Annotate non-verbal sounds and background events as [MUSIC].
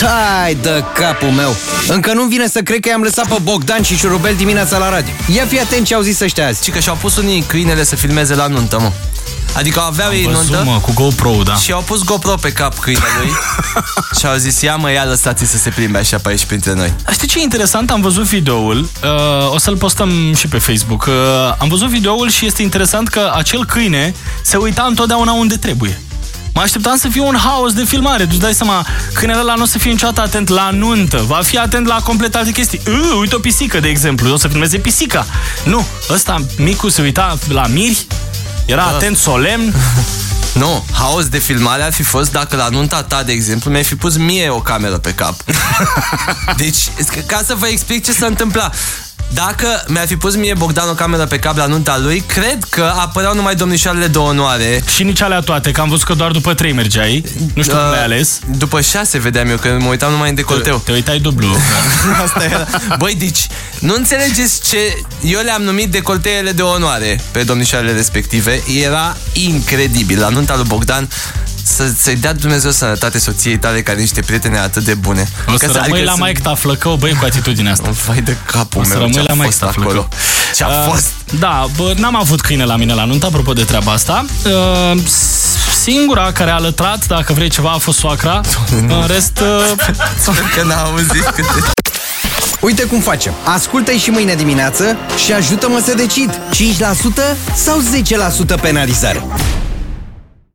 Tai de capul meu! Încă nu vine să cred că i-am lăsat pe Bogdan și Șurubel dimineața la radio. Ia fi atent ce au zis ăștia azi. Și că și-au pus unii câinele să filmeze la nuntă, mă. Adică aveau ei Văzut, nuntă mă, cu GoPro, da. și au pus GoPro pe cap câinelui [LAUGHS] și au zis, ia mă, ia lăsați să se plimbe așa pe aici printre noi. Știi ce e interesant? Am văzut videoul, uh, o să-l postăm și pe Facebook. Uh, am văzut videoul și este interesant că acel câine se uita întotdeauna unde trebuie. Mă așteptam să fie un haos de filmare. Tu dai seama, câinele ăla nu o să fie niciodată atent la nuntă. Va fi atent la complet alte chestii. Uh, uite o pisică, de exemplu. O să filmeze pisica. Nu, ăsta micu se uita la miri, era Da. atent, solemn. [LAUGHS] Nu, haos de filmare ar fi fost dacă la nunta ta, de exemplu, mi-ai fi pus mie o cameră pe cap. [LAUGHS] Deci, ca să vă explic ce s-a întâmplat. Dacă mi-ar fi pus mie Bogdan o cameră pe cap la nunta lui, cred că apăreau numai domnișoarele de onoare. Și nici alea toate, că am văzut că doar după trei mergeai. Nu știu cum Uh, le-ai ales. După șase vedeam eu, că mă uitam numai în decolteu. Te uitai dublu. [LAUGHS] Asta era. Băi, deci, nu înțelegeți ce eu le-am numit decolteele de onoare pe domnișoarele respective. Era incredibil. La nunta lui Bogdan să, să-i dea Dumnezeu sănătate soției tale ca niște prietene atât de bune. O să Că rămâi adică la să- Mike ta flăcău, băi, cu atitudinea asta. [LAUGHS] Vai de capul O să meu, rămâi ce-a la Mike fost ta acolo. flăcău. Ce-a Uh, fost? Da, bă, n-am avut câine la mine la nuntă, apropo de treaba asta. Uh, singura care a lătrat, dacă vrei ceva, a fost soacra. În rest, uh, [LAUGHS] Sper că n-a auzit câte... Uite cum facem. Ascultă-i și mâine dimineață și ajută-mă să decid. 5% sau 10% penalizare?